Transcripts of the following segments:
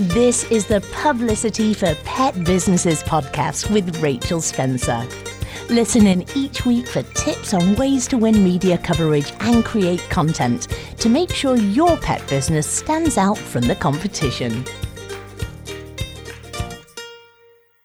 This is the Publicity for Pet Businesses podcast with Rachel Spencer. Listen in each week for tips on ways to win media coverage and create content to make sure your pet business stands out from the competition.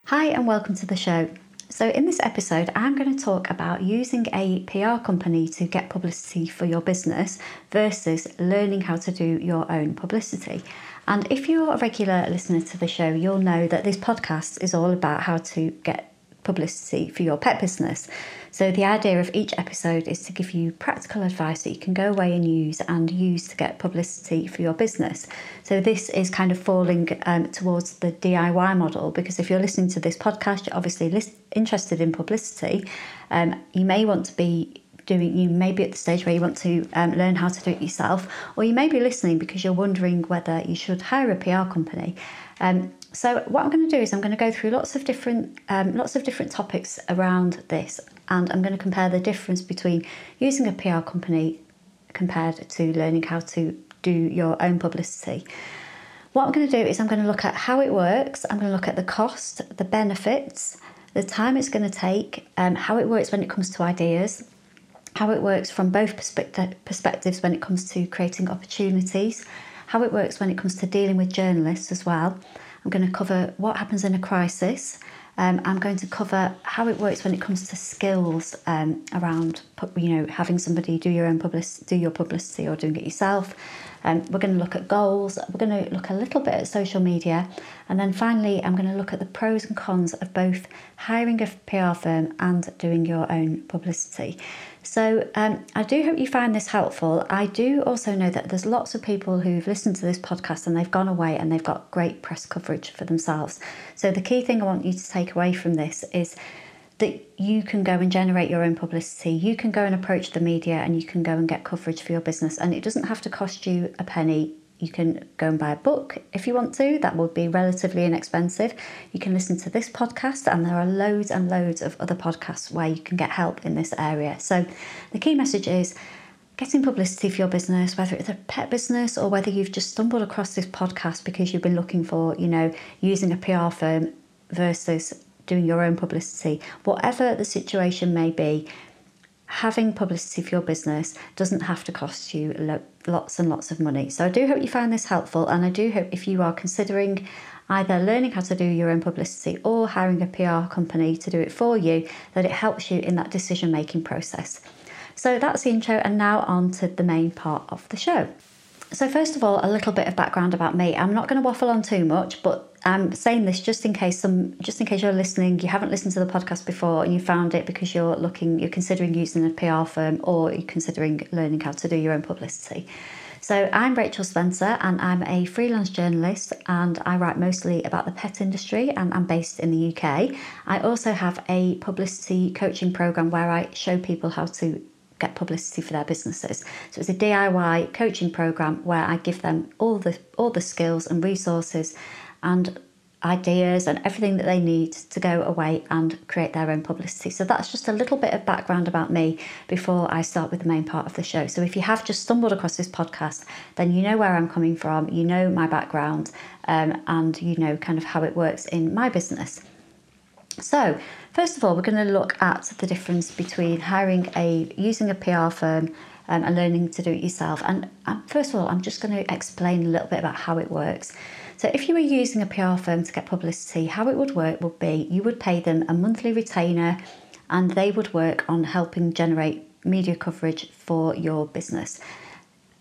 Hi, and welcome to the show. So, in this episode, I'm going to talk about using a PR company to get publicity for your business versus learning how to do your own publicity. And if you're a regular listener to the show, you'll know that this podcast is all about how to get publicity for your pet business. So, the idea of each episode is to give you practical advice that you can go away and use and use to get publicity for your business. So, this is kind of falling um, towards the DIY model because if you're listening to this podcast, you're obviously list- interested in publicity. Um, you may want to be doing you may be at the stage where you want to um, learn how to do it yourself or you may be listening because you're wondering whether you should hire a pr company. Um, so what i'm going to do is i'm going to go through lots of different um, lots of different topics around this and i'm going to compare the difference between using a pr company compared to learning how to do your own publicity. What i'm going to do is i'm going to look at how it works i'm going to look at the cost the benefits the time it's going to take um, how it works when it comes to ideas how it works from both perspectives when it comes to creating opportunities, how it works when it comes to dealing with journalists as well. I'm going to cover what happens in a crisis. Um, I'm going to cover how it works when it comes to skills um, around, you know, having somebody do your own public, do your publicity or doing it yourself. Um, we're going to look at goals. We're going to look a little bit at social media, and then finally, I'm going to look at the pros and cons of both hiring a PR firm and doing your own publicity. So um, I do hope you find this helpful. I do also know that there's lots of people who've listened to this podcast and they've gone away and they've got great press coverage for themselves. So the key thing I want you to take away from this is that you can go and generate your own publicity. You can go and approach the media and you can go and get coverage for your business. And it doesn't have to cost you a penny. You can go and buy a book if you want to, that would be relatively inexpensive. You can listen to this podcast, and there are loads and loads of other podcasts where you can get help in this area. So, the key message is getting publicity for your business, whether it's a pet business or whether you've just stumbled across this podcast because you've been looking for, you know, using a PR firm versus doing your own publicity. Whatever the situation may be, having publicity for your business doesn't have to cost you lo- lots and lots of money. So I do hope you found this helpful, and I do hope if you are considering either learning how to do your own publicity or hiring a PR company to do it for you, that it helps you in that decision making process. So that's the intro, and now on to the main part of the show. So, first of all, a little bit of background about me. I'm not going to waffle on too much, but I'm saying this just in case some, just in case you're listening, you haven't listened to the podcast before, and you found it because you're looking, you're considering using a PR firm, or you're considering learning how to do your own publicity. So I'm Rachel Spencer, and I'm a freelance journalist, and I write mostly about the pet industry, and I'm based in the UK. I also have a publicity coaching program where I show people how to get publicity for their businesses. So it's a DIY coaching program where I give them all the all the skills and resources and ideas and everything that they need to go away and create their own publicity. So that's just a little bit of background about me before I start with the main part of the show. So if you have just stumbled across this podcast, then you know where I'm coming from, you know my background, um, and you know kind of how it works in my business. So, first of all, we're going to look at the difference between hiring a using a PR firm um, and learning to do it yourself. And um, first of all, I'm just going to explain a little bit about how it works. So, if you were using a PR firm to get publicity, how it would work would be you would pay them a monthly retainer and they would work on helping generate media coverage for your business.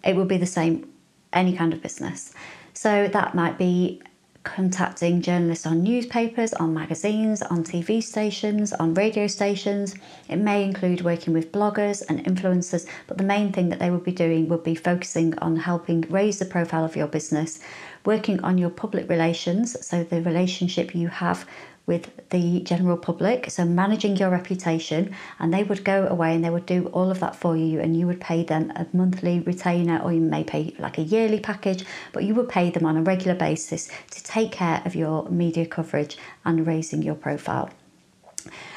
It would be the same any kind of business. So, that might be contacting journalists on newspapers, on magazines, on TV stations, on radio stations. It may include working with bloggers and influencers, but the main thing that they would be doing would be focusing on helping raise the profile of your business, working on your public relations, so the relationship you have with the general public, so managing your reputation, and they would go away and they would do all of that for you, and you would pay them a monthly retainer, or you may pay like a yearly package, but you would pay them on a regular basis to take care of your media coverage and raising your profile.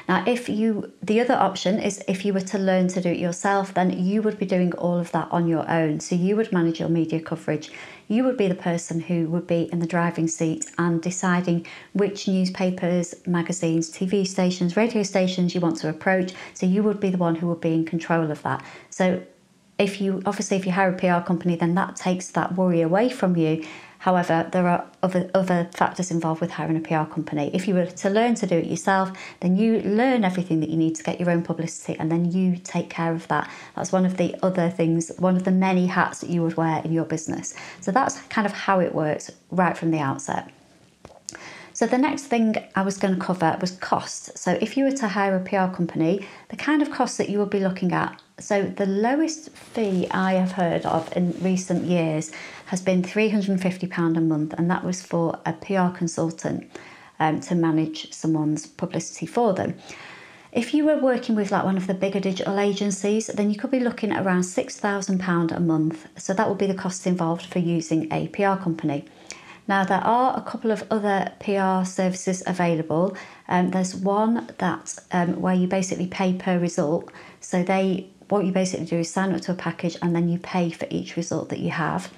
Now, if you, the other option is if you were to learn to do it yourself, then you would be doing all of that on your own. So you would manage your media coverage. You would be the person who would be in the driving seat and deciding which newspapers, magazines, TV stations, radio stations you want to approach. So you would be the one who would be in control of that. So if you obviously if you hire a PR company, then that takes that worry away from you However, there are other, other factors involved with hiring a PR company. If you were to learn to do it yourself, then you learn everything that you need to get your own publicity and then you take care of that. That's one of the other things, one of the many hats that you would wear in your business. So that's kind of how it works right from the outset. So the next thing I was going to cover was cost. So if you were to hire a PR company, the kind of costs that you would be looking at. So the lowest fee I have heard of in recent years has been £350 a month, and that was for a PR consultant um, to manage someone's publicity for them. If you were working with like one of the bigger digital agencies, then you could be looking at around £6,000 a month. So that would be the cost involved for using a PR company. Now, there are a couple of other PR services available. Um, there's one that um, where you basically pay per result. So they what you basically do is sign up to a package and then you pay for each result that you have.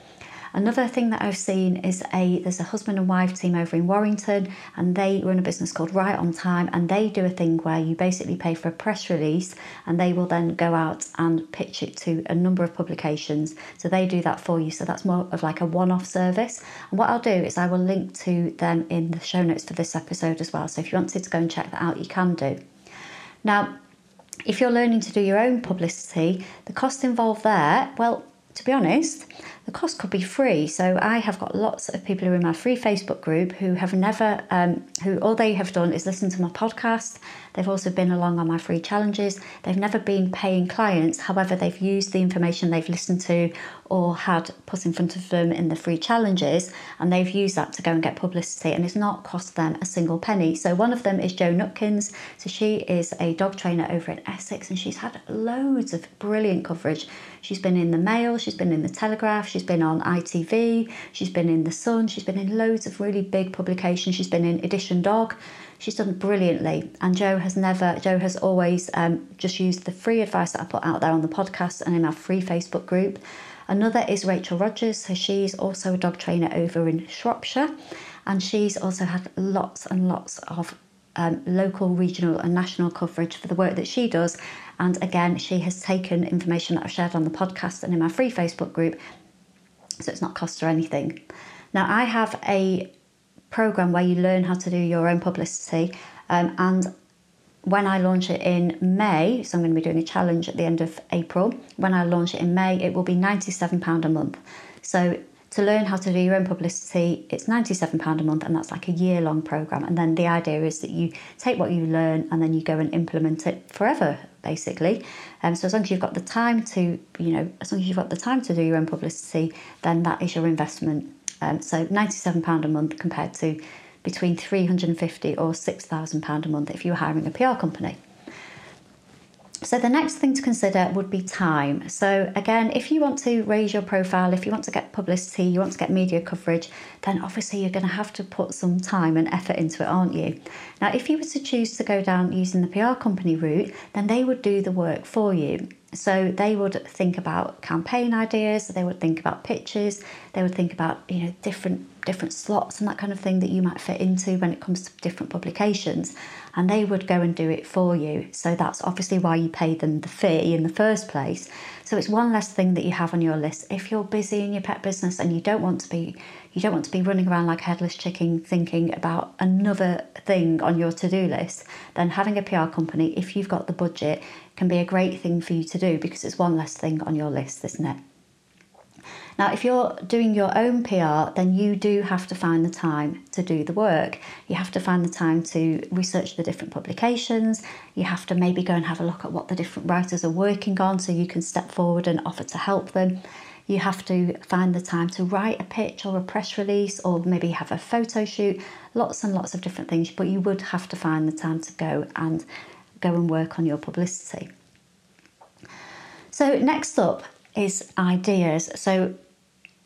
Another thing that I've seen is a there's a husband and wife team over in Warrington and they run a business called Right on Time and they do a thing where you basically pay for a press release and they will then go out and pitch it to a number of publications. So they do that for you. So that's more of like a one-off service. And what I'll do is I will link to them in the show notes for this episode as well. So if you wanted to go and check that out, you can do. Now, if you're learning to do your own publicity, the cost involved there, well, to be honest, the cost could be free. So I have got lots of people who are in my free Facebook group who have never, um, who all they have done is listen to my podcast. They've also been along on my free challenges. They've never been paying clients. However, they've used the information they've listened to or had put in front of them in the free challenges, and they've used that to go and get publicity, and it's not cost them a single penny. So one of them is Jo Nutkins. So she is a dog trainer over in Essex, and she's had loads of brilliant coverage. She's been in the Mail, she's been in the Telegraph, she's been on ITV, she's been in the Sun, she's been in loads of really big publications. She's been in Edition Dog. She's done brilliantly, and Jo has never. Jo has always um, just used the free advice that I put out there on the podcast and in our free Facebook group. Another is Rachel Rogers. So she's also a dog trainer over in Shropshire, and she's also had lots and lots of um, local, regional, and national coverage for the work that she does. And again, she has taken information that I've shared on the podcast and in my free Facebook group, so it's not cost her anything. Now, I have a program where you learn how to do your own publicity, um, and when I launch it in May, so I'm going to be doing a challenge at the end of April. When I launch it in May, it will be £97 a month. So to learn how to do your own publicity, it's £97 a month, and that's like a year long program. And then the idea is that you take what you learn and then you go and implement it forever, basically. Um, so as long as you've got the time to, you know, as long as you've got the time to do your own publicity, then that is your investment. Um, so £97 a month compared to between 350 or 6,000 pound a month if you were hiring a PR company. So the next thing to consider would be time. So again, if you want to raise your profile, if you want to get publicity, you want to get media coverage, then obviously you're going to have to put some time and effort into it, aren't you? Now, if you were to choose to go down using the PR company route, then they would do the work for you. So they would think about campaign ideas, they would think about pitches, they would think about you know different different slots and that kind of thing that you might fit into when it comes to different publications, and they would go and do it for you. So that's obviously why you pay them the fee in the first place. So it's one less thing that you have on your list. If you're busy in your pet business and you don't want to be you don't want to be running around like a headless chicken thinking about another thing on your to-do list, then having a PR company, if you've got the budget, can be a great thing for you to do because it's one less thing on your list, isn't it? Now, if you're doing your own PR, then you do have to find the time to do the work. You have to find the time to research the different publications. You have to maybe go and have a look at what the different writers are working on so you can step forward and offer to help them. You have to find the time to write a pitch or a press release or maybe have a photo shoot, lots and lots of different things, but you would have to find the time to go and go and work on your publicity. So, next up is ideas. So,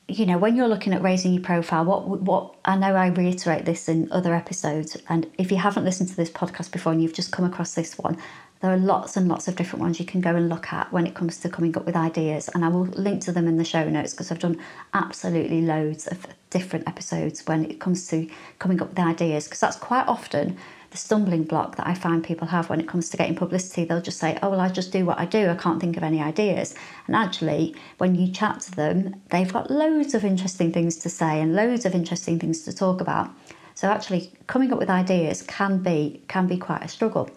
you know, when you're looking at raising your profile, what what I know I reiterate this in other episodes, and if you haven't listened to this podcast before and you've just come across this one, there are lots and lots of different ones you can go and look at when it comes to coming up with ideas, and I will link to them in the show notes because I've done absolutely loads of different episodes when it comes to coming up with ideas because that's quite often the stumbling block that I find people have when it comes to getting publicity. They'll just say, Oh, well, I just do what I do. I can't think of any ideas. And actually, when you chat to them, they've got loads of interesting things to say and loads of interesting things to talk about. So actually coming up with ideas can be can be quite a struggle.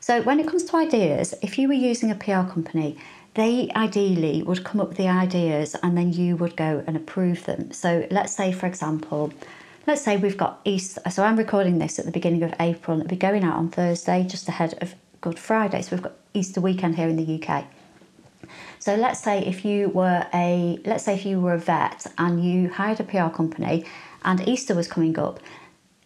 So when it comes to ideas, if you were using a PR company, they ideally would come up with the ideas and then you would go and approve them. So let's say for example, let's say we've got Easter. So I'm recording this at the beginning of April and it'll be going out on Thursday, just ahead of Good Friday. So we've got Easter weekend here in the UK. So let's say if you were a let's say if you were a vet and you hired a PR company and Easter was coming up,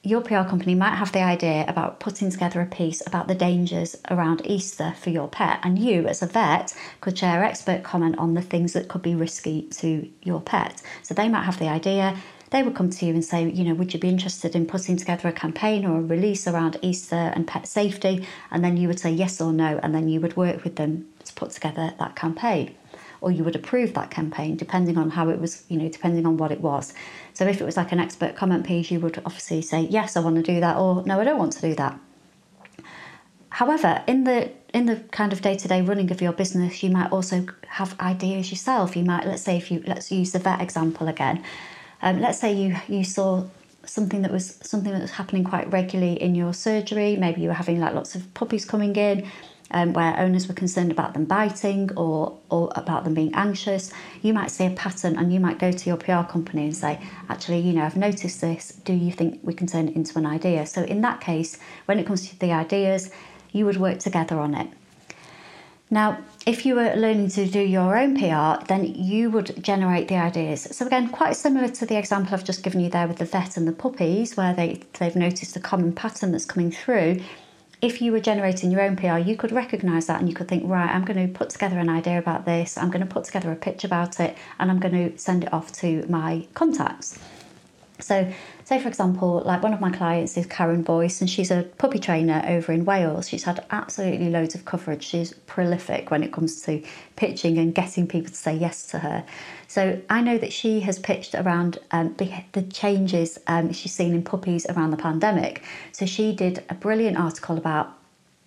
your PR company might have the idea about putting together a piece about the dangers around Easter for your pet, and you, as a vet, could share expert comment on the things that could be risky to your pet. So they might have the idea, they would come to you and say, you know, would you be interested in putting together a campaign or a release around Easter and pet safety? And then you would say yes or no, and then you would work with them to put together that campaign. Or you would approve that campaign depending on how it was, you know, depending on what it was. So if it was like an expert comment piece, you would obviously say, yes, I want to do that, or no, I don't want to do that. However, in the in the kind of day-to-day running of your business, you might also have ideas yourself. You might, let's say, if you let's use the vet example again. Um, let's say you you saw something that was something that was happening quite regularly in your surgery. Maybe you were having like lots of puppies coming in. Um, where owners were concerned about them biting or, or about them being anxious, you might see a pattern and you might go to your PR company and say, actually, you know, I've noticed this. Do you think we can turn it into an idea? So, in that case, when it comes to the ideas, you would work together on it. Now, if you were learning to do your own PR, then you would generate the ideas. So again, quite similar to the example I've just given you there with the vet and the puppies, where they, they've noticed a common pattern that's coming through. If you were generating your own PR, you could recognise that and you could think, right, I'm going to put together an idea about this, I'm going to put together a pitch about it, and I'm going to send it off to my contacts. So, say for example, like one of my clients is Karen Boyce, and she's a puppy trainer over in Wales. She's had absolutely loads of coverage. She's prolific when it comes to pitching and getting people to say yes to her. So, I know that she has pitched around um, the changes um, she's seen in puppies around the pandemic. So, she did a brilliant article about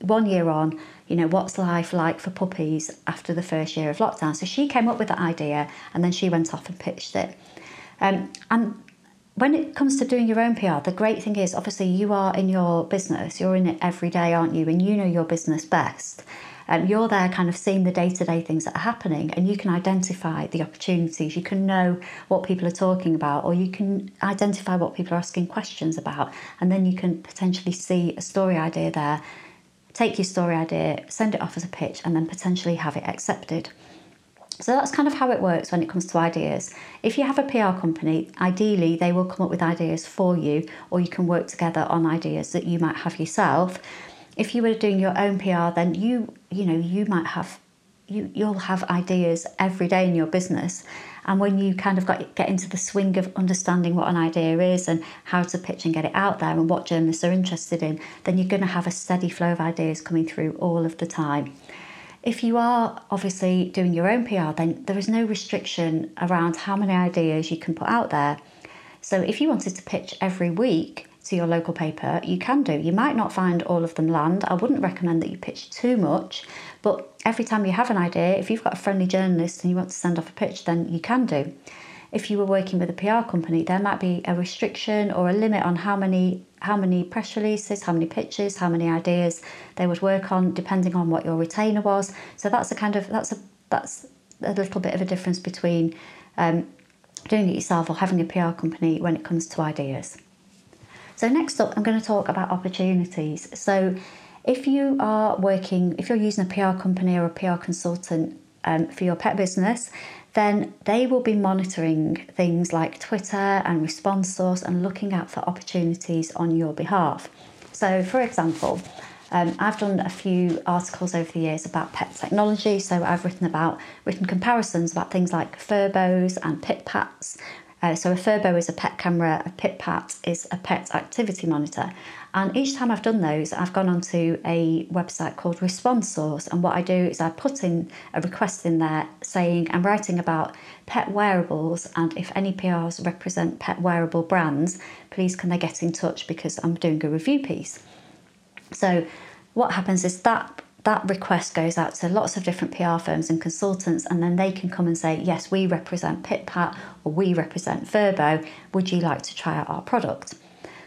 one year on, you know, what's life like for puppies after the first year of lockdown. So, she came up with that idea and then she went off and pitched it. Um, and when it comes to doing your own PR, the great thing is obviously you are in your business, you're in it every day, aren't you? And you know your business best. Um, you're there kind of seeing the day to day things that are happening, and you can identify the opportunities. You can know what people are talking about, or you can identify what people are asking questions about, and then you can potentially see a story idea there. Take your story idea, send it off as a pitch, and then potentially have it accepted. So that's kind of how it works when it comes to ideas. If you have a PR company, ideally they will come up with ideas for you, or you can work together on ideas that you might have yourself. If you were doing your own PR, then you you know you might have you you'll have ideas every day in your business. And when you kind of got, get into the swing of understanding what an idea is and how to pitch and get it out there and what journalists are interested in, then you're going to have a steady flow of ideas coming through all of the time. If you are obviously doing your own PR, then there is no restriction around how many ideas you can put out there. So if you wanted to pitch every week to your local paper, you can do. You might not find all of them land. I wouldn't recommend that you pitch too much, but every time you have an idea, if you've got a friendly journalist and you want to send off a pitch, then you can do. If you were working with a PR company, there might be a restriction or a limit on how many how many press releases, how many pitches, how many ideas they would work on, depending on what your retainer was. So that's a kind of that's a that's a little bit of a difference between um, doing it yourself or having a PR company when it comes to ideas. So next up, I'm going to talk about opportunities. So if you are working, if you're using a PR company or a PR consultant um, for your pet business, then they will be monitoring things like Twitter and Response Source and looking out for opportunities on your behalf. So, for example, Um, I've done a few articles over the years about pet technology, so I've written about written comparisons about things like Furbos and PitPats. Uh, so a Furbo is a pet camera, a PitPat is a pet activity monitor. And each time I've done those, I've gone onto a website called Response Source. And what I do is I put in a request in there saying I'm writing about pet wearables, and if any PRs represent pet wearable brands, please can they get in touch because I'm doing a review piece. So what happens is that that request goes out to lots of different PR firms and consultants, and then they can come and say, Yes, we represent PitPat or we represent Furbo. Would you like to try out our product?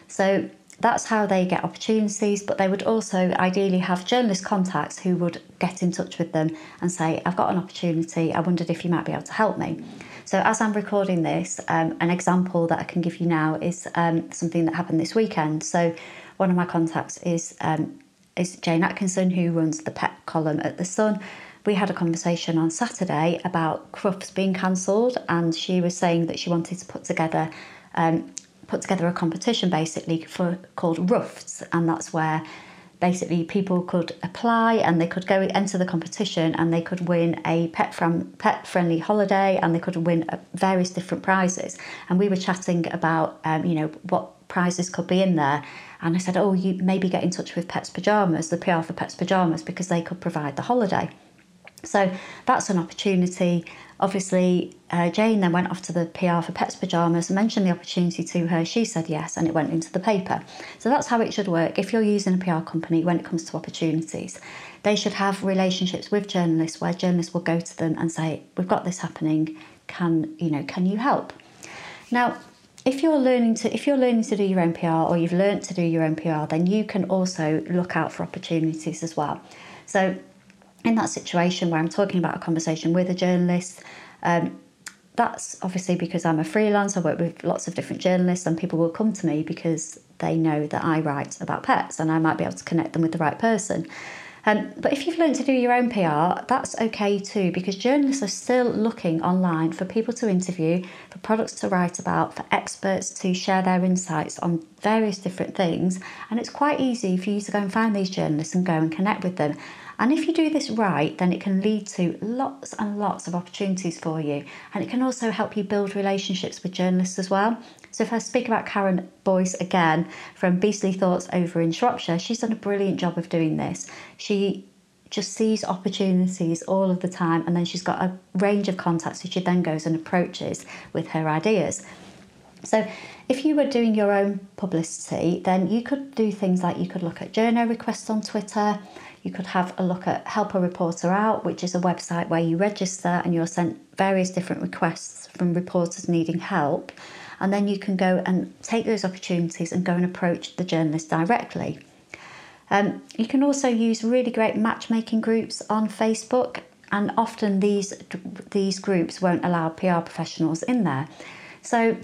So that's how they get opportunities, but they would also ideally have journalist contacts who would get in touch with them and say, I've got an opportunity, I wondered if you might be able to help me. So, as I'm recording this, um, an example that I can give you now is um, something that happened this weekend. So, one of my contacts is um, is Jane Atkinson, who runs the pet column at The Sun. We had a conversation on Saturday about Crufts being cancelled, and she was saying that she wanted to put together um, put together a competition basically for called Rufts, and that's where basically people could apply and they could go enter the competition and they could win a pet from pet friendly holiday and they could win uh, various different prizes. And we were chatting about um, you know what prizes could be in there. And I said, oh, you maybe get in touch with Pets Pyjamas, the PR for Pets Pyjamas, because they could provide the holiday. So that's an opportunity. Obviously, uh, Jane then went off to the PR for Pets Pyjamas, mentioned the opportunity to her. She said yes, and it went into the paper. So that's how it should work. If you're using a PR company when it comes to opportunities, they should have relationships with journalists where journalists will go to them and say, "We've got this happening. Can you know? Can you help?" Now, if you're learning to if you're learning to do your own PR or you've learned to do your own PR, then you can also look out for opportunities as well. So in that situation where I'm talking about a conversation with a journalist, um, that's obviously because I'm a freelance. I work with lots of different journalists, and people will come to me because they know that I write about pets, and I might be able to connect them with the right person. Um, but if you've learned to do your own PR, that's okay too, because journalists are still looking online for people to interview, for products to write about, for experts to share their insights on various different things. And it's quite easy for you to go and find these journalists and go and connect with them. And if you do this right, then it can lead to lots and lots of opportunities for you. And it can also help you build relationships with journalists as well. So if I speak about Karen Boyce again from Beastly Thoughts over in Shropshire, she's done a brilliant job of doing this. She just sees opportunities all of the time and then she's got a range of contacts that she then goes and approaches with her ideas. So if you were doing your own publicity, then you could do things like you could look at journal requests on Twitter, you could have a look at Help a Reporter Out, which is a website where you register and you're sent various different requests from reporters needing help. And then you can go and take those opportunities and go and approach the journalist directly. Um, you can also use really great matchmaking groups on Facebook, and often these these groups won't allow PR professionals in there. So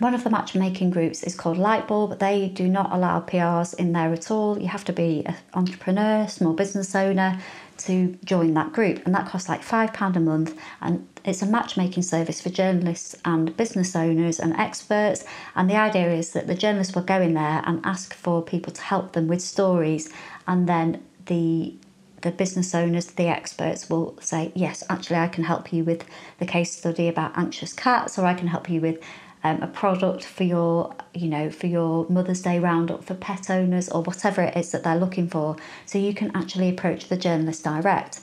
one of the matchmaking groups is called Lightbulb. They do not allow PRs in there at all. You have to be an entrepreneur, small business owner to join that group, and that costs like £5 a month. And it's a matchmaking service for journalists and business owners and experts. And the idea is that the journalists will go in there and ask for people to help them with stories, and then the the business owners, the experts will say, Yes, actually, I can help you with the case study about anxious cats, or I can help you with um, a product for your you know for your mother's day roundup for pet owners or whatever it is that they're looking for so you can actually approach the journalist direct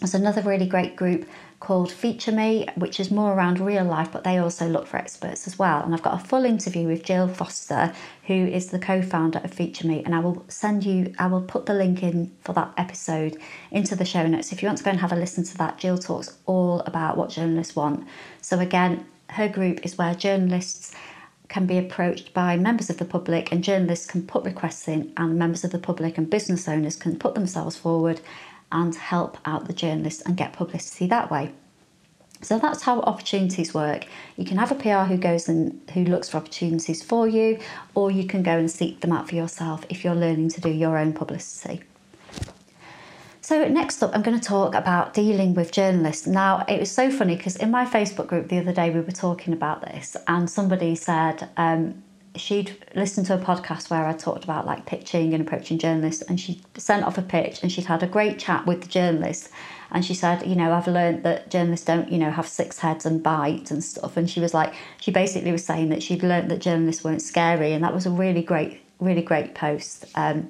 there's another really great group called Feature Me, which is more around real life, but they also look for experts as well. And I've got a full interview with Jill Foster, who is the co-founder of Feature Me, and I will send you, I will put the link in for that episode into the show notes. If you want to go and have a listen to that, Jill talks all about what journalists want. So again, her group is where journalists can be approached by members of the public and journalists can put requests in and members of the public and business owners can put themselves forward and help out the journalists and get publicity that way. So that's how opportunities work. You can have a PR who goes and who looks for opportunities for you, or you can go and seek them out for yourself if you're learning to do your own publicity. So, next up, I'm going to talk about dealing with journalists. Now, it was so funny because in my Facebook group the other day we were talking about this, and somebody said, um, she'd listened to a podcast where I talked about like pitching and approaching journalists, and she sent off a pitch, and she'd had a great chat with the journalist, and she said, you know, I've learned that journalists don't, you know, have six heads and bite and stuff, and she was like, she basically was saying that she'd learned that journalists weren't scary, and that was a really great, really great post. Um,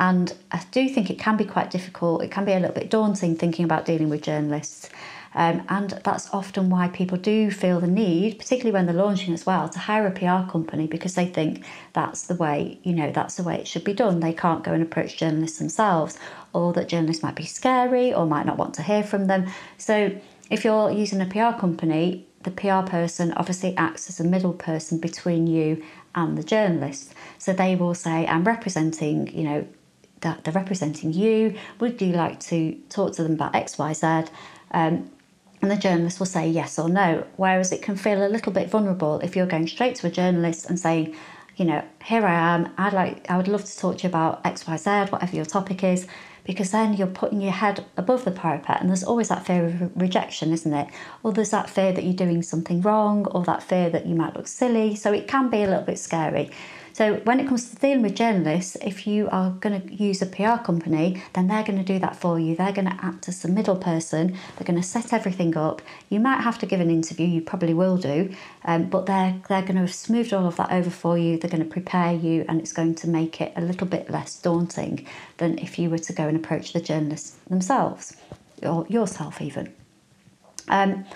and I do think it can be quite difficult. It can be a little bit daunting thinking about dealing with journalists. Um, and that's often why people do feel the need, particularly when they're launching as well, to hire a PR company because they think that's the way, you know, that's the way it should be done. They can't go and approach journalists themselves, or that journalists might be scary or might not want to hear from them. So if you're using a PR company, the PR person obviously acts as a middle person between you and the journalist. So they will say, I'm representing, you know, that they're representing you. Would you like to talk to them about X, Y, Z? Um, and the journalist will say yes or no. Whereas it can feel a little bit vulnerable if you're going straight to a journalist and saying, you know, here I am. I'd like, I would love to talk to you about X, Y, Z, whatever your topic is, because then you're putting your head above the parapet, and there's always that fear of rejection, isn't it? Or there's that fear that you're doing something wrong, or that fear that you might look silly. So it can be a little bit scary. So when it comes to dealing with journalists, if you are going to use a PR company, then they're going to do that for you. They're going to act as the middle person. They're going to set everything up. You might have to give an interview. You probably will do, um, but they're they're going to have smoothed all of that over for you. They're going to prepare you, and it's going to make it a little bit less daunting than if you were to go and approach the journalists themselves, or yourself even. Um,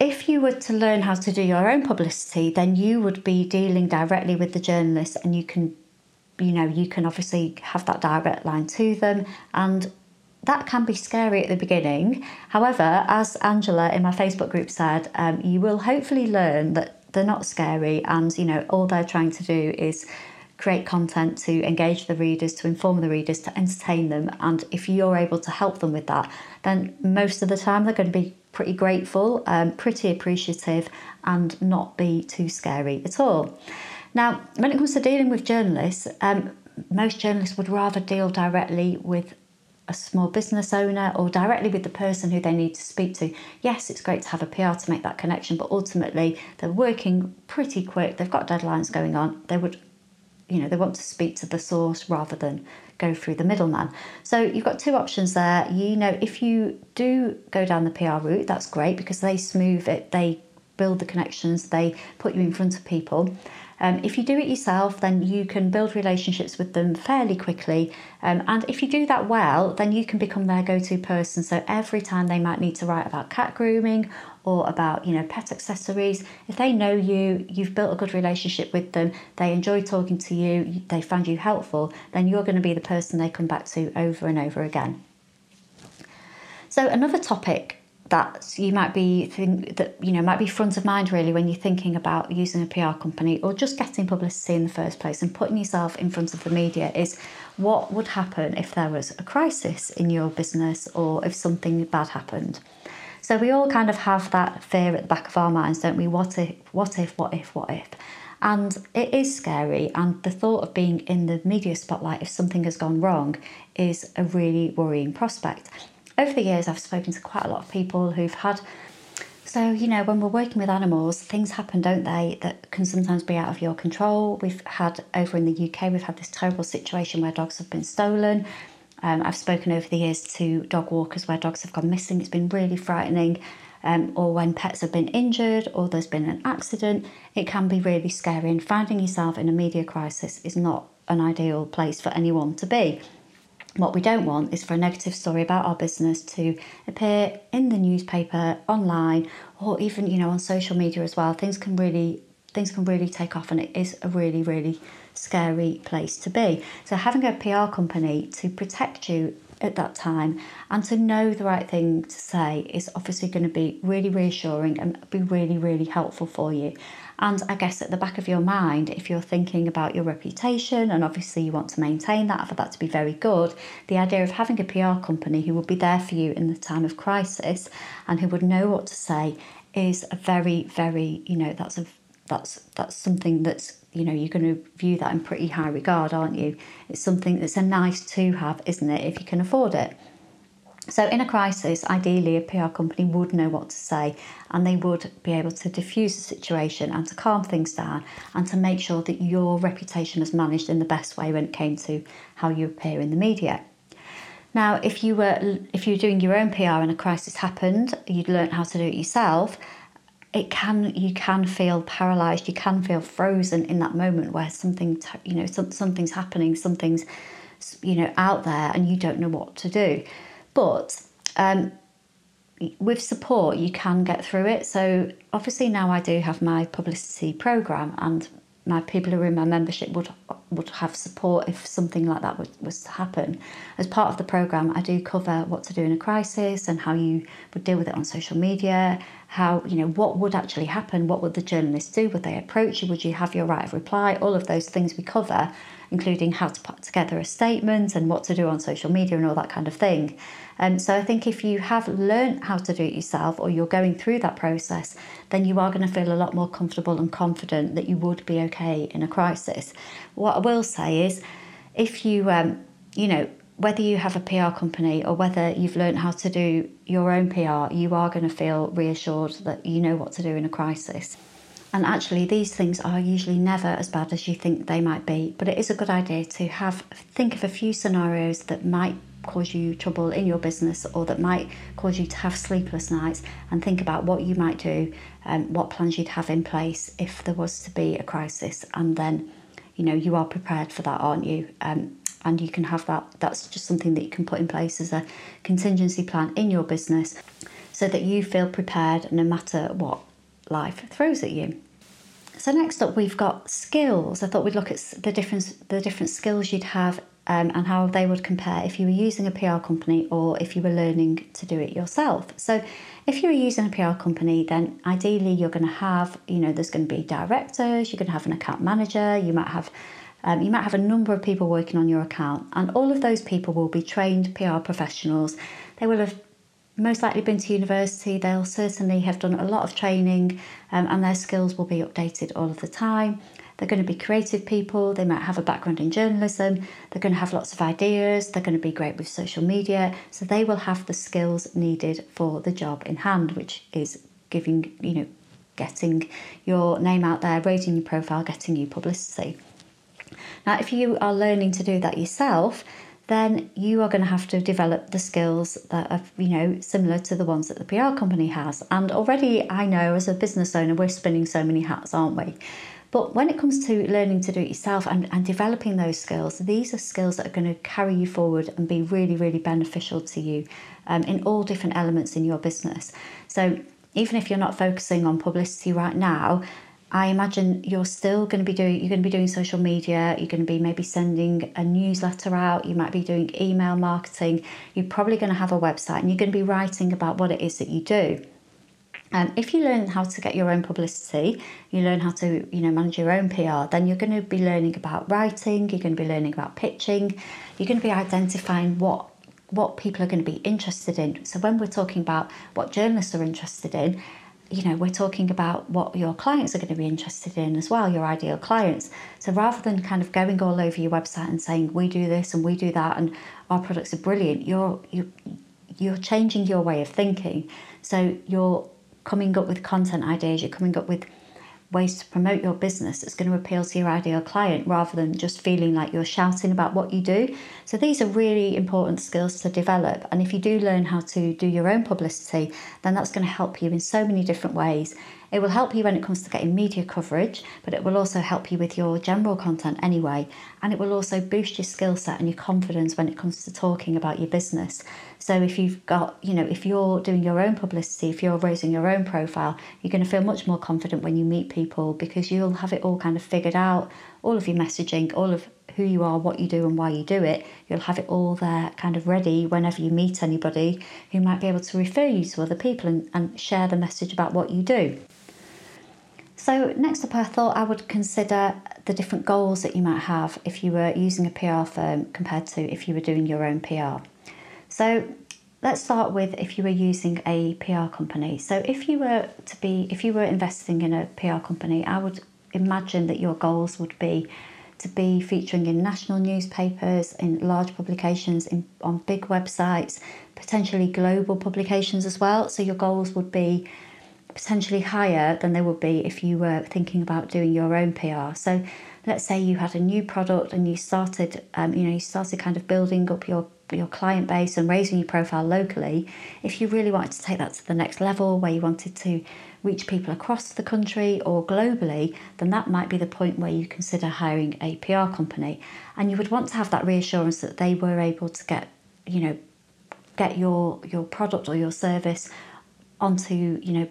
if you were to learn how to do your own publicity, then you would be dealing directly with the journalists and you can, you know, you can obviously have that direct line to them and that can be scary at the beginning. However, as Angela in my Facebook group said, um, you will hopefully learn that they're not scary and, you know, all they're trying to do is create content to engage the readers, to inform the readers, to entertain them. And if you're able to help them with that, then most of the time they're going to be pretty grateful, um, pretty appreciative, and not be too scary at all. Now, when it comes to dealing with journalists, um, most journalists would rather deal directly with a small business owner or directly with the person who they need to speak to. Yes, it's great to have a PR to make that connection, but ultimately they're working pretty quick, they've got deadlines going on. They would, you know, they want to speak to the source rather than go through the middleman. So you've got two options there. You know, if you do go down the PR route, that's great because they smooth it, they build the connections, they put you in front of people. Um, if you do it yourself, then you can build relationships with them fairly quickly. Um, and if you do that well, then you can become their go to person. So every time they might need to write about cat grooming or about you know pet accessories. If they know you you've built a good relationship with them they enjoy talking to you they find you helpful then you're going to be the person they come back to over and over again. So another topic that you might be think that you know might be front of mind really when you're thinking about using a PR company or just getting publicity in the first place and putting yourself in front of the media is what would happen if there was a crisis in your business or if something bad happened so we all kind of have that fear at the back of our minds, don't we? What if, what if, what if, what if? And it is scary, and the thought of being in the media spotlight if something has gone wrong is a really worrying prospect. Over the years, I've spoken to quite a lot of people who've had. So, you know, when we're working with animals, things happen, don't they, that can sometimes be out of your control. We've had over in the UK, we've had this terrible situation where dogs have been stolen. Um, I've spoken over the years to dog walkers where dogs have gone missing. It's been really frightening. Um, or when pets have been injured or there's been an accident, it can be really scary. And finding yourself in a media crisis is not an ideal place for anyone to be. What we don't want is for a negative story about our business to appear in the newspaper, online, or even you know on social media as well. Things can really things can really take off, and it is a really really scary place to be. So, having a PR company to protect you at that time and to know the right thing to say is obviously going to be really reassuring and be really, really helpful for you. And I guess at the back of your mind, if you're thinking about your reputation and obviously you want to maintain that for that to be very good, the idea of having a PR company who would be there for you in the time of crisis and who would know what to say is a very, very, you know, that's a that's that's something that's you know you're going to view that in pretty high regard aren't you it's something that's a nice to have isn't it if you can afford it So, in a crisis, ideally, a PR company would know what to say and they would be able to diffuse the situation and to calm things down and to make sure that your reputation is managed in the best way when it came to how you appear in the media. Now, if you were if you're doing your own PR and a crisis happened, you'd learn how to do it yourself. It can you can feel paralysed. You can feel frozen in that moment where something you know some, something's happening, something's you know out there, and you don't know what to do. But um, with support, you can get through it. So obviously now I do have my publicity program, and my people who are in my membership would would have support if something like that was, was to happen. As part of the program, I do cover what to do in a crisis and how you would deal with it on social media. How you know what would actually happen? What would the journalists do? Would they approach you? Would you have your right of reply? All of those things we cover, including how to put together a statement and what to do on social media and all that kind of thing. Um, so I think if you have learned how to do it yourself or you're going through that process, then you are going to feel a lot more comfortable and confident that you would be okay in a crisis. What I will say is, if you, um, you know, whether you have a PR company or whether you've learned how to do your own PR, you are going to feel reassured that you know what to do in a crisis. And actually, these things are usually never as bad as you think they might be. But it is a good idea to have think of a few scenarios that might cause you trouble in your business or that might cause you to have sleepless nights and think about what you might do and um, what plans you'd have in place if there was to be a crisis and then you know you are prepared for that aren't you? Um, and you can have that that's just something that you can put in place as a contingency plan in your business so that you feel prepared no matter what life throws at you. So next up we've got skills. I thought we'd look at the difference the different skills you'd have um, and how they would compare if you were using a PR company or if you were learning to do it yourself. So, if you were using a PR company, then ideally you're going to have, you know, there's going to be directors, you're going to have an account manager, you might have. Um, you might have a number of people working on your account, and all of those people will be trained PR professionals. They will have most likely been to university, they'll certainly have done a lot of training, um, and their skills will be updated all of the time. They're going to be creative people, they might have a background in journalism, they're going to have lots of ideas, they're going to be great with social media, so they will have the skills needed for the job in hand, which is giving, you know, getting your name out there, raising your profile, getting you publicity. Now, if you are learning to do that yourself, then you are going to have to develop the skills that are, you know, similar to the ones that the PR company has. And already I know as a business owner, we're spinning so many hats, aren't we? But when it comes to learning to do it yourself and, and developing those skills, these are skills that are going to carry you forward and be really, really beneficial to you um, in all different elements in your business. So even if you're not focusing on publicity right now, I imagine you're still going to be doing you're going to be doing social media, you're going to be maybe sending a newsletter out, you might be doing email marketing, you're probably going to have a website and you're going to be writing about what it is that you do. Um, if you learn how to get your own publicity, you learn how to you know manage your own PR, then you're going to be learning about writing, you're going to be learning about pitching, you're going to be identifying what what people are going to be interested in. So when we're talking about what journalists are interested in, you know, we're talking about what your clients are going to be interested in as well, your ideal clients. So rather than kind of going all over your website and saying we do this and we do that and our products are brilliant, you're you you're changing your way of thinking. So you're coming up with content ideas, you're coming up with ways to promote your business that's going to appeal to your ideal client rather than just feeling like you're shouting about what you do. So, these are really important skills to develop. And if you do learn how to do your own publicity, then that's going to help you in so many different ways. It will help you when it comes to getting media coverage, but it will also help you with your general content anyway. And it will also boost your skill set and your confidence when it comes to talking about your business. So if you've got, you know, if you're doing your own publicity, if you're raising your own profile, you're going to feel much more confident when you meet people because you'll have it all kind of figured out, all of your messaging, all of who you are, what you do, and why you do it. You'll have it all there kind of ready whenever you meet anybody who might be able to refer you to other people and, and share the message about what you do. So, next up, I thought I would consider the different goals that you might have if you were using a PR firm compared to if you were doing your own PR. So, let's start with if you were using a PR company. So, if you were to be, if you were investing in a PR company, I would imagine that your goals would be to be featuring in national newspapers, in large publications, in, on big websites, potentially global publications as well. So your goals would be potentially higher than they would be if you were thinking about doing your own PR. So let's say you had a new product and you started, um, you know, you started kind of building up your your client base and raising your profile locally. If you really wanted to take that to the next level, where you wanted to reach people across the country or globally, then that might be the point where you consider hiring a PR company. And you would want to have that reassurance that they were able to get, you know, get your your product or your service onto, you know,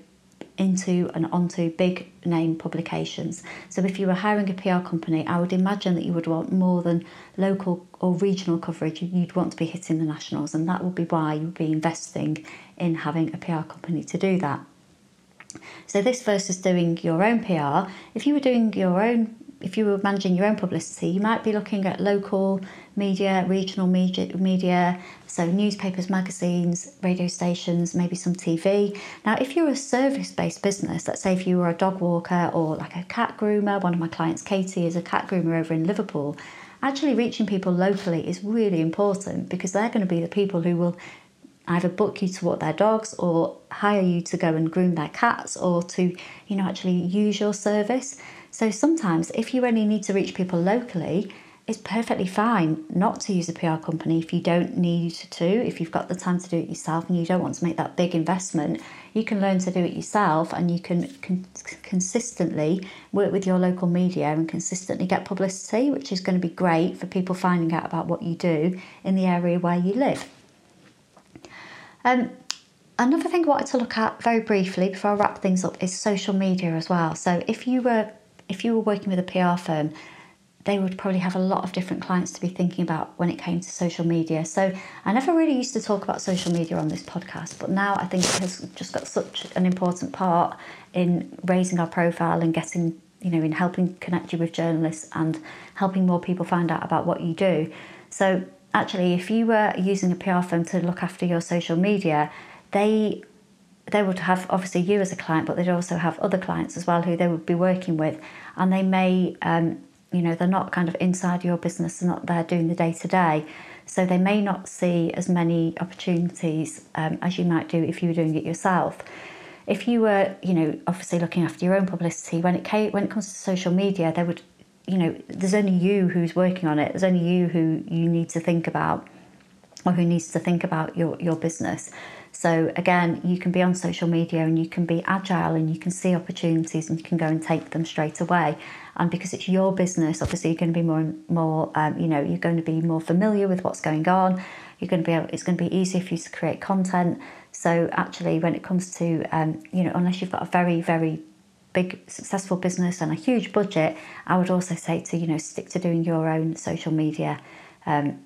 into and onto big name publications. So if you were hiring a PR company, I would imagine that you would want more than local or regional coverage. You'd want to be hitting the nationals, and that would be why you'd be investing in having a PR company to do that. So this versus doing your own PR, if you were doing your own if you were managing your own publicity, you might be looking at local media, regional media, media, so newspapers, magazines, radio stations, maybe some TV. Now, if you're a service based business, let's say if you were a dog walker or like a cat groomer, one of my clients, Katie, is a cat groomer over in Liverpool, actually reaching people locally is really important because they're going to be the people who will either book you to walk their dogs or hire you to go and groom their cats or to you know actually use your service so sometimes, if you only need to reach people locally, it's perfectly fine not to use a PR company if you don't need to. If you've got the time to do it yourself and you don't want to make that big investment, you can learn to do it yourself and you can con- consistently work with your local media and consistently get publicity, which is going to be great for people finding out about what you do in the area where you live. Um, another thing I wanted to look at very briefly before I wrap things up is social media as well. So if you were if you were working with a PR firm, they would probably have a lot of different clients to be thinking about when it came to social media. So I never really used to talk about social media on this podcast, but now I think it has just got such an important part in raising our profile and getting, you know, in helping connect you with journalists and helping more people find out about what you do. So actually, if you were using a PR firm to look after your social media, they they would have obviously you as a client, but they'd also have other clients as well who they would be working with, and they may, um, you know, they're not kind of inside your business, they're not there doing the day to day, so they may not see as many opportunities um, as you might do if you were doing it yourself. If you were, you know, obviously looking after your own publicity, when it came, when it comes to social media, there would, you know, there's only you who's working on it. There's only you who you need to think about, or who needs to think about your your business. So again, you can be on social media and you can be agile and you can see opportunities and you can go and take them straight away. And because it's your business, obviously you're going to be more more um, you know you're going to be more familiar with what's going on. You're going to be able, it's going to be easier for you to create content. So actually, when it comes to um, you know unless you've got a very very big successful business and a huge budget, I would also say to you know stick to doing your own social media. Um,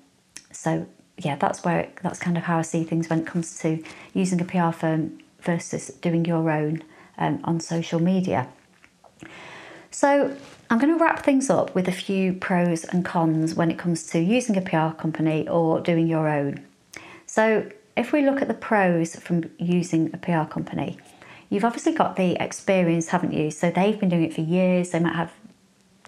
so yeah, that's where it, that's kind of how I see things when it comes to using a PR firm versus doing your own um, on social media. So I'm going to wrap things up with a few pros and cons when it comes to using a PR company or doing your own. So if we look at the pros from using a PR company, you've obviously got the experience, haven't you? So they've been doing it for years. They might have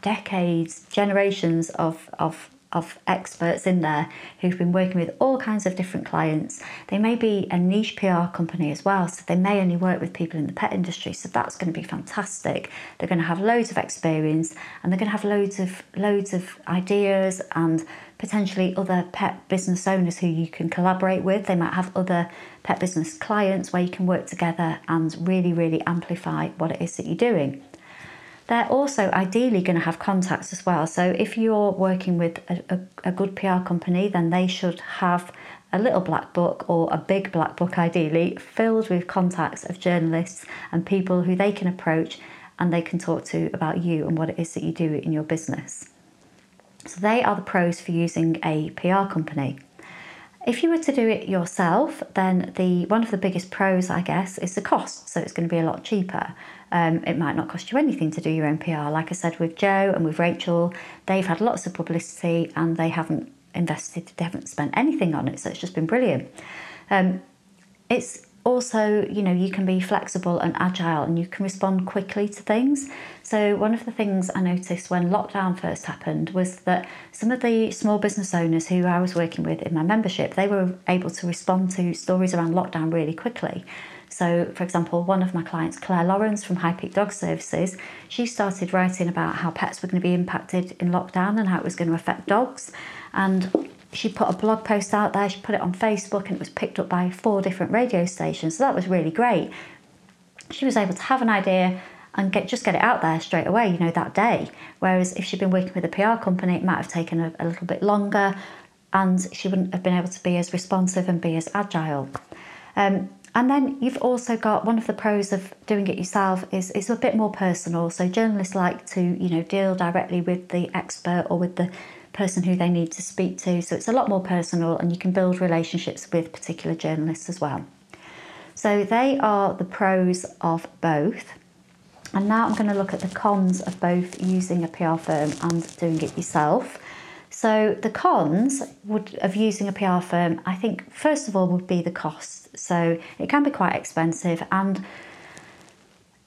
decades, generations of of of experts in there who've been working with all kinds of different clients. They may be a niche PR company as well, so they may only work with people in the pet industry. So that's going to be fantastic. They're going to have loads of experience and they're going to have loads of loads of ideas and potentially other pet business owners who you can collaborate with. They might have other pet business clients where you can work together and really, really amplify what it is that you're doing they're also ideally going to have contacts as well. So if you're working with a, a, a, good PR company, then they should have a little black book or a big black book, ideally, filled with contacts of journalists and people who they can approach and they can talk to about you and what it is that you do in your business. So they are the pros for using a PR company. If you were to do it yourself, then the one of the biggest pros, I guess, is the cost. So it's going to be a lot cheaper. Um, it might not cost you anything to do your own PR. Like I said with Jo and with Rachel, they've had lots of publicity and they haven't invested, they haven't spent anything on it. So it's just been brilliant. Um, it's also, you know, you can be flexible and agile and you can respond quickly to things. So, one of the things I noticed when lockdown first happened was that some of the small business owners who I was working with in my membership, they were able to respond to stories around lockdown really quickly. So, for example, one of my clients, Claire Lawrence from High Peak Dog Services, she started writing about how pets were going to be impacted in lockdown and how it was going to affect dogs. And she put a blog post out there, she put it on Facebook, and it was picked up by four different radio stations. So that was really great. She was able to have an idea and get just get it out there straight away, you know, that day. Whereas if she'd been working with a PR company, it might have taken a, a little bit longer and she wouldn't have been able to be as responsive and be as agile. Um, and then you've also got one of the pros of doing it yourself is it's a bit more personal. So journalists like to, you know, deal directly with the expert or with the person who they need to speak to. So it's a lot more personal and you can build relationships with particular journalists as well. So they are the pros of both. And now I'm going to look at the cons of both using a PR firm and doing it yourself. So the cons would of using a PR firm, I think first of all would be the cost. So it can be quite expensive and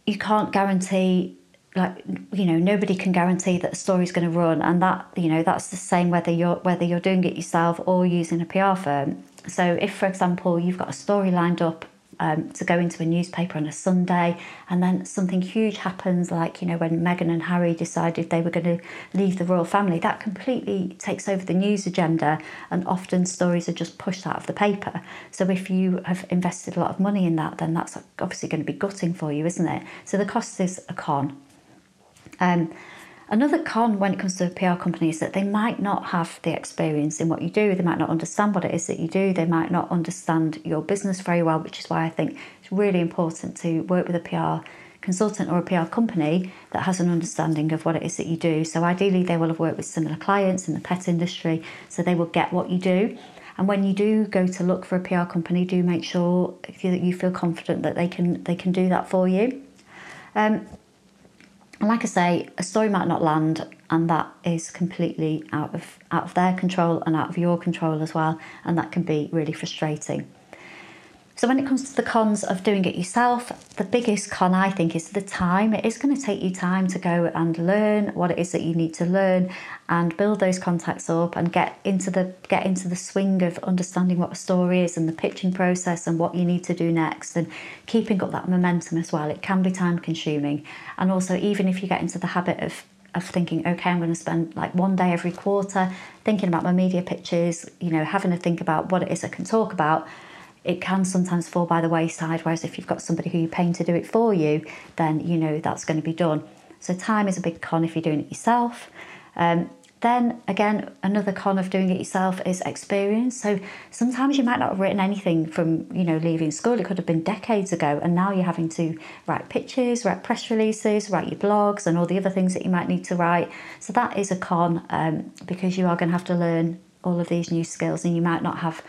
you can't guarantee like you know nobody can guarantee that a story's going to run and that you know that's the same whether you're whether you're doing it yourself or using a PR firm so if for example you've got a story lined up um, to go into a newspaper on a Sunday and then something huge happens like you know when Meghan and Harry decided they were going to leave the royal family. That completely takes over the news agenda and often stories are just pushed out of the paper. So if you have invested a lot of money in that then that's obviously going to be gutting for you isn't it? So the cost is a con. Um, another con when it comes to a PR company is that they might not have the experience in what you do. They might not understand what it is that you do. They might not understand your business very well, which is why I think it's really important to work with a PR consultant or a PR company that has an understanding of what it is that you do. So ideally, they will have worked with similar clients in the pet industry, so they will get what you do. And when you do go to look for a PR company, do make sure that you feel confident that they can they can do that for you. Um, and like I say, a story might not land, and that is completely out of out of their control and out of your control as well, and that can be really frustrating. So, when it comes to the cons of doing it yourself, the biggest con I think is the time. It is going to take you time to go and learn what it is that you need to learn and build those contacts up and get into the get into the swing of understanding what a story is and the pitching process and what you need to do next and keeping up that momentum as well. It can be time consuming. And also even if you get into the habit of of thinking, okay, I'm going to spend like one day every quarter thinking about my media pitches, you know, having to think about what it is I can talk about it can sometimes fall by the wayside. Whereas if you've got somebody who you're paying to do it for you, then you know that's going to be done. So time is a big con if you're doing it yourself. Um, then again, another con of doing it yourself is experience. So sometimes you might not have written anything from you know leaving school. It could have been decades ago, and now you're having to write pitches, write press releases, write your blogs, and all the other things that you might need to write. So that is a con um, because you are going to have to learn all of these new skills, and you might not have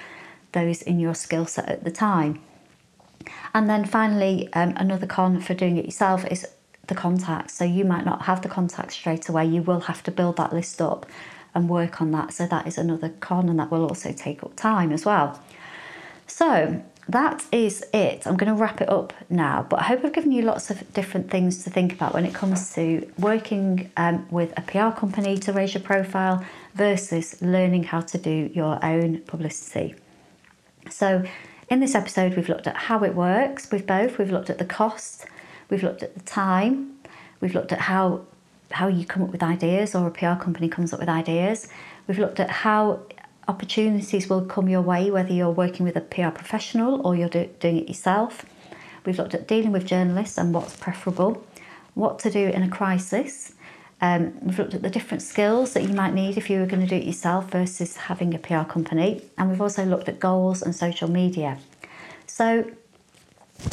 those in your skill set at the time. And then finally, um, another con for doing it yourself is the contacts. So you might not have the contacts straight away, you will have to build that list up and work on that. So that is another con, and that will also take up time as well. So that is it. I'm going to wrap it up now, but I hope I've given you lots of different things to think about when it comes to working um, with a PR company to raise your profile versus learning how to do your own publicity. So, in this episode, we've looked at how it works with both. We've looked at the cost, we've looked at the time, we've looked at how how you come up with ideas or a PR company comes up with ideas. We've looked at how opportunities will come your way whether you're working with a PR professional or you're do, doing it yourself. We've looked at dealing with journalists and what's preferable, what to do in a crisis, um, we've looked at the different skills that you might need if you were going to do it yourself versus having a PR company. And we've also looked at goals and social media. So,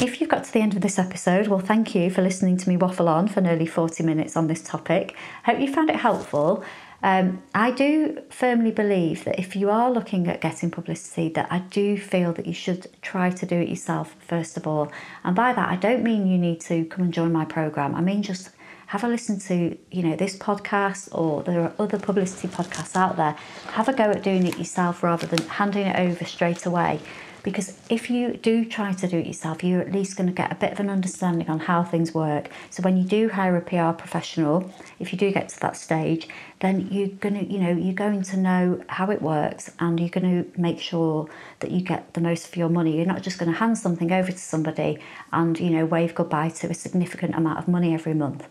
if you've got to the end of this episode, well, thank you for listening to me waffle on for nearly 40 minutes on this topic. I hope you found it helpful. Um, I do firmly believe that if you are looking at getting publicity, that I do feel that you should try to do it yourself first of all. And by that, I don't mean you need to come and join my program. I mean just have a listen to you know this podcast or there are other publicity podcasts out there have a go at doing it yourself rather than handing it over straight away because if you do try to do it yourself, you're at least going to get a bit of an understanding on how things work. So when you do hire a PR professional, if you do get to that stage, then you're going to, you know, you're going to know how it works and you're going to make sure that you get the most for your money. You're not just going to hand something over to somebody and, you know, wave goodbye to a significant amount of money every month.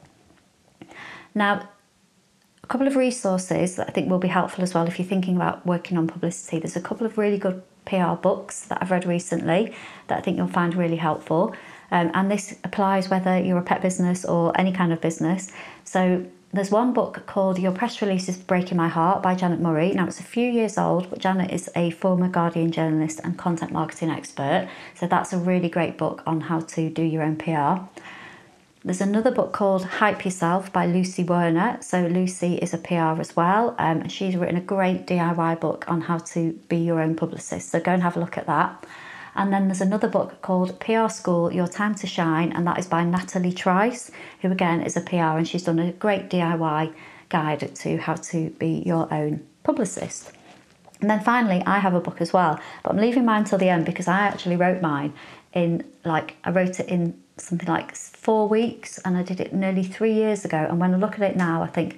Now, a couple of resources that I think will be helpful as well if you're thinking about working on publicity. There's a couple of really good PR books that I've read recently that I think you'll find really helpful. Um, and this applies whether you're a pet business or any kind of business. So there's one book called Your Press Release is Breaking My Heart by Janet Murray. Now, it's a few years old, but Janet is a former Guardian journalist and content marketing expert. So that's a really great book on how to do your own PR. There's another book called Hype Yourself by Lucy Werner. So, Lucy is a PR as well, um, and she's written a great DIY book on how to be your own publicist. So, go and have a look at that. And then there's another book called PR School Your Time to Shine, and that is by Natalie Trice, who again is a PR, and she's done a great DIY guide to how to be your own publicist. And then finally, I have a book as well, but I'm leaving mine till the end because I actually wrote mine in like, I wrote it in something like four weeks and I did it nearly three years ago. And when I look at it now, I think,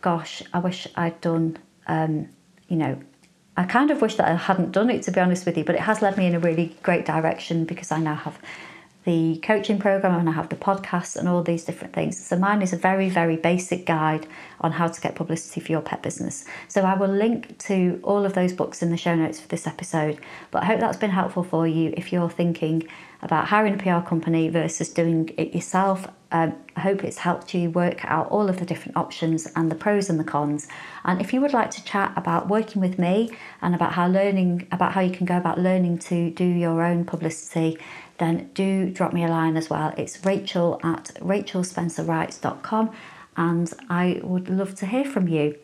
gosh, I wish I'd done, um, you know, I kind of wish that I hadn't done it to be honest with you, but it has led me in a really great direction because I now have the coaching program and I have the podcast and all these different things. So mine is a very, very basic guide on how to get publicity for your pet business. So I will link to all of those books in the show notes for this episode. But I hope that's been helpful for you if you're thinking about hiring a PR company versus doing it yourself. Um, I hope it's helped you work out all of the different options and the pros and the cons. And if you would like to chat about working with me and about how learning about how you can go about learning to do your own publicity, then do drop me a line as well. It's rachel at rachelspencerwrites.com and I would love to hear from you.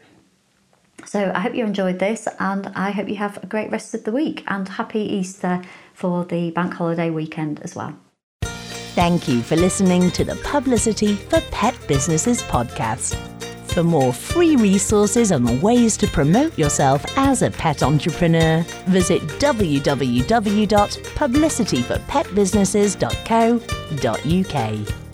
So I hope you enjoyed this and I hope you have a great rest of the week and happy Easter for the bank holiday weekend as well. Thank you for listening to the Publicity for Pet Businesses podcast. For more free resources on ways to promote yourself as a pet entrepreneur, visit www.publicityforpetbusinesses.co.uk.